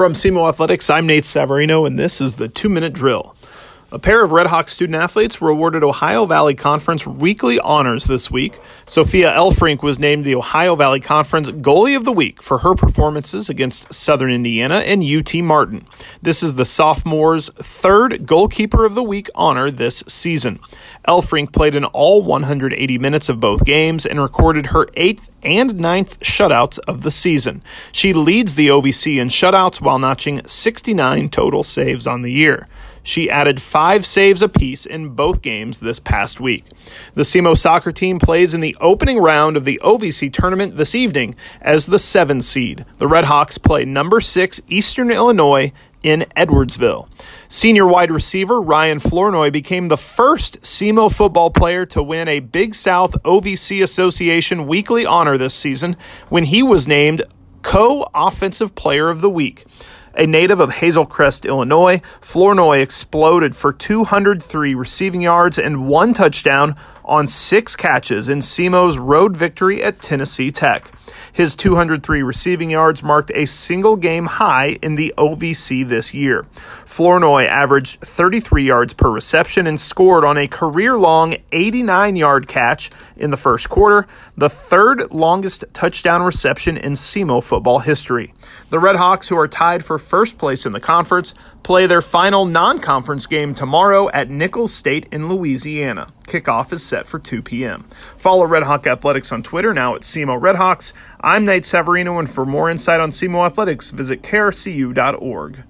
From SEMO Athletics, I'm Nate Savarino, and this is the two minute drill. A pair of Red Hawks student athletes were awarded Ohio Valley Conference weekly honors this week. Sophia Elfrink was named the Ohio Valley Conference Goalie of the Week for her performances against Southern Indiana and UT Martin. This is the sophomore's third Goalkeeper of the Week honor this season. Elfrink played in all 180 minutes of both games and recorded her eighth and ninth shutouts of the season. She leads the OVC in shutouts while notching 69 total saves on the year. She added five saves apiece in both games this past week. The SEMO soccer team plays in the opening round of the OVC tournament this evening as the seven seed. The Red Hawks play number six Eastern Illinois in Edwardsville. Senior wide receiver Ryan Flournoy became the first SEMO football player to win a Big South OVC Association weekly honor this season when he was named Co Offensive Player of the Week. A native of Hazel Crest, Illinois, Flournoy exploded for 203 receiving yards and one touchdown on six catches in SEMO's road victory at Tennessee Tech. His 203 receiving yards marked a single game high in the OVC this year. Flournoy averaged 33 yards per reception and scored on a career long 89 yard catch in the first quarter, the third longest touchdown reception in SEMO football history. The Redhawks, who are tied for first place in the conference, play their final non conference game tomorrow at Nicholls State in Louisiana. Kickoff is set for 2 p.m. Follow Red Hawk Athletics on Twitter now at SEMO Red Hawks. I'm Nate Savarino, and for more insight on SEMO Athletics, visit krcu.org.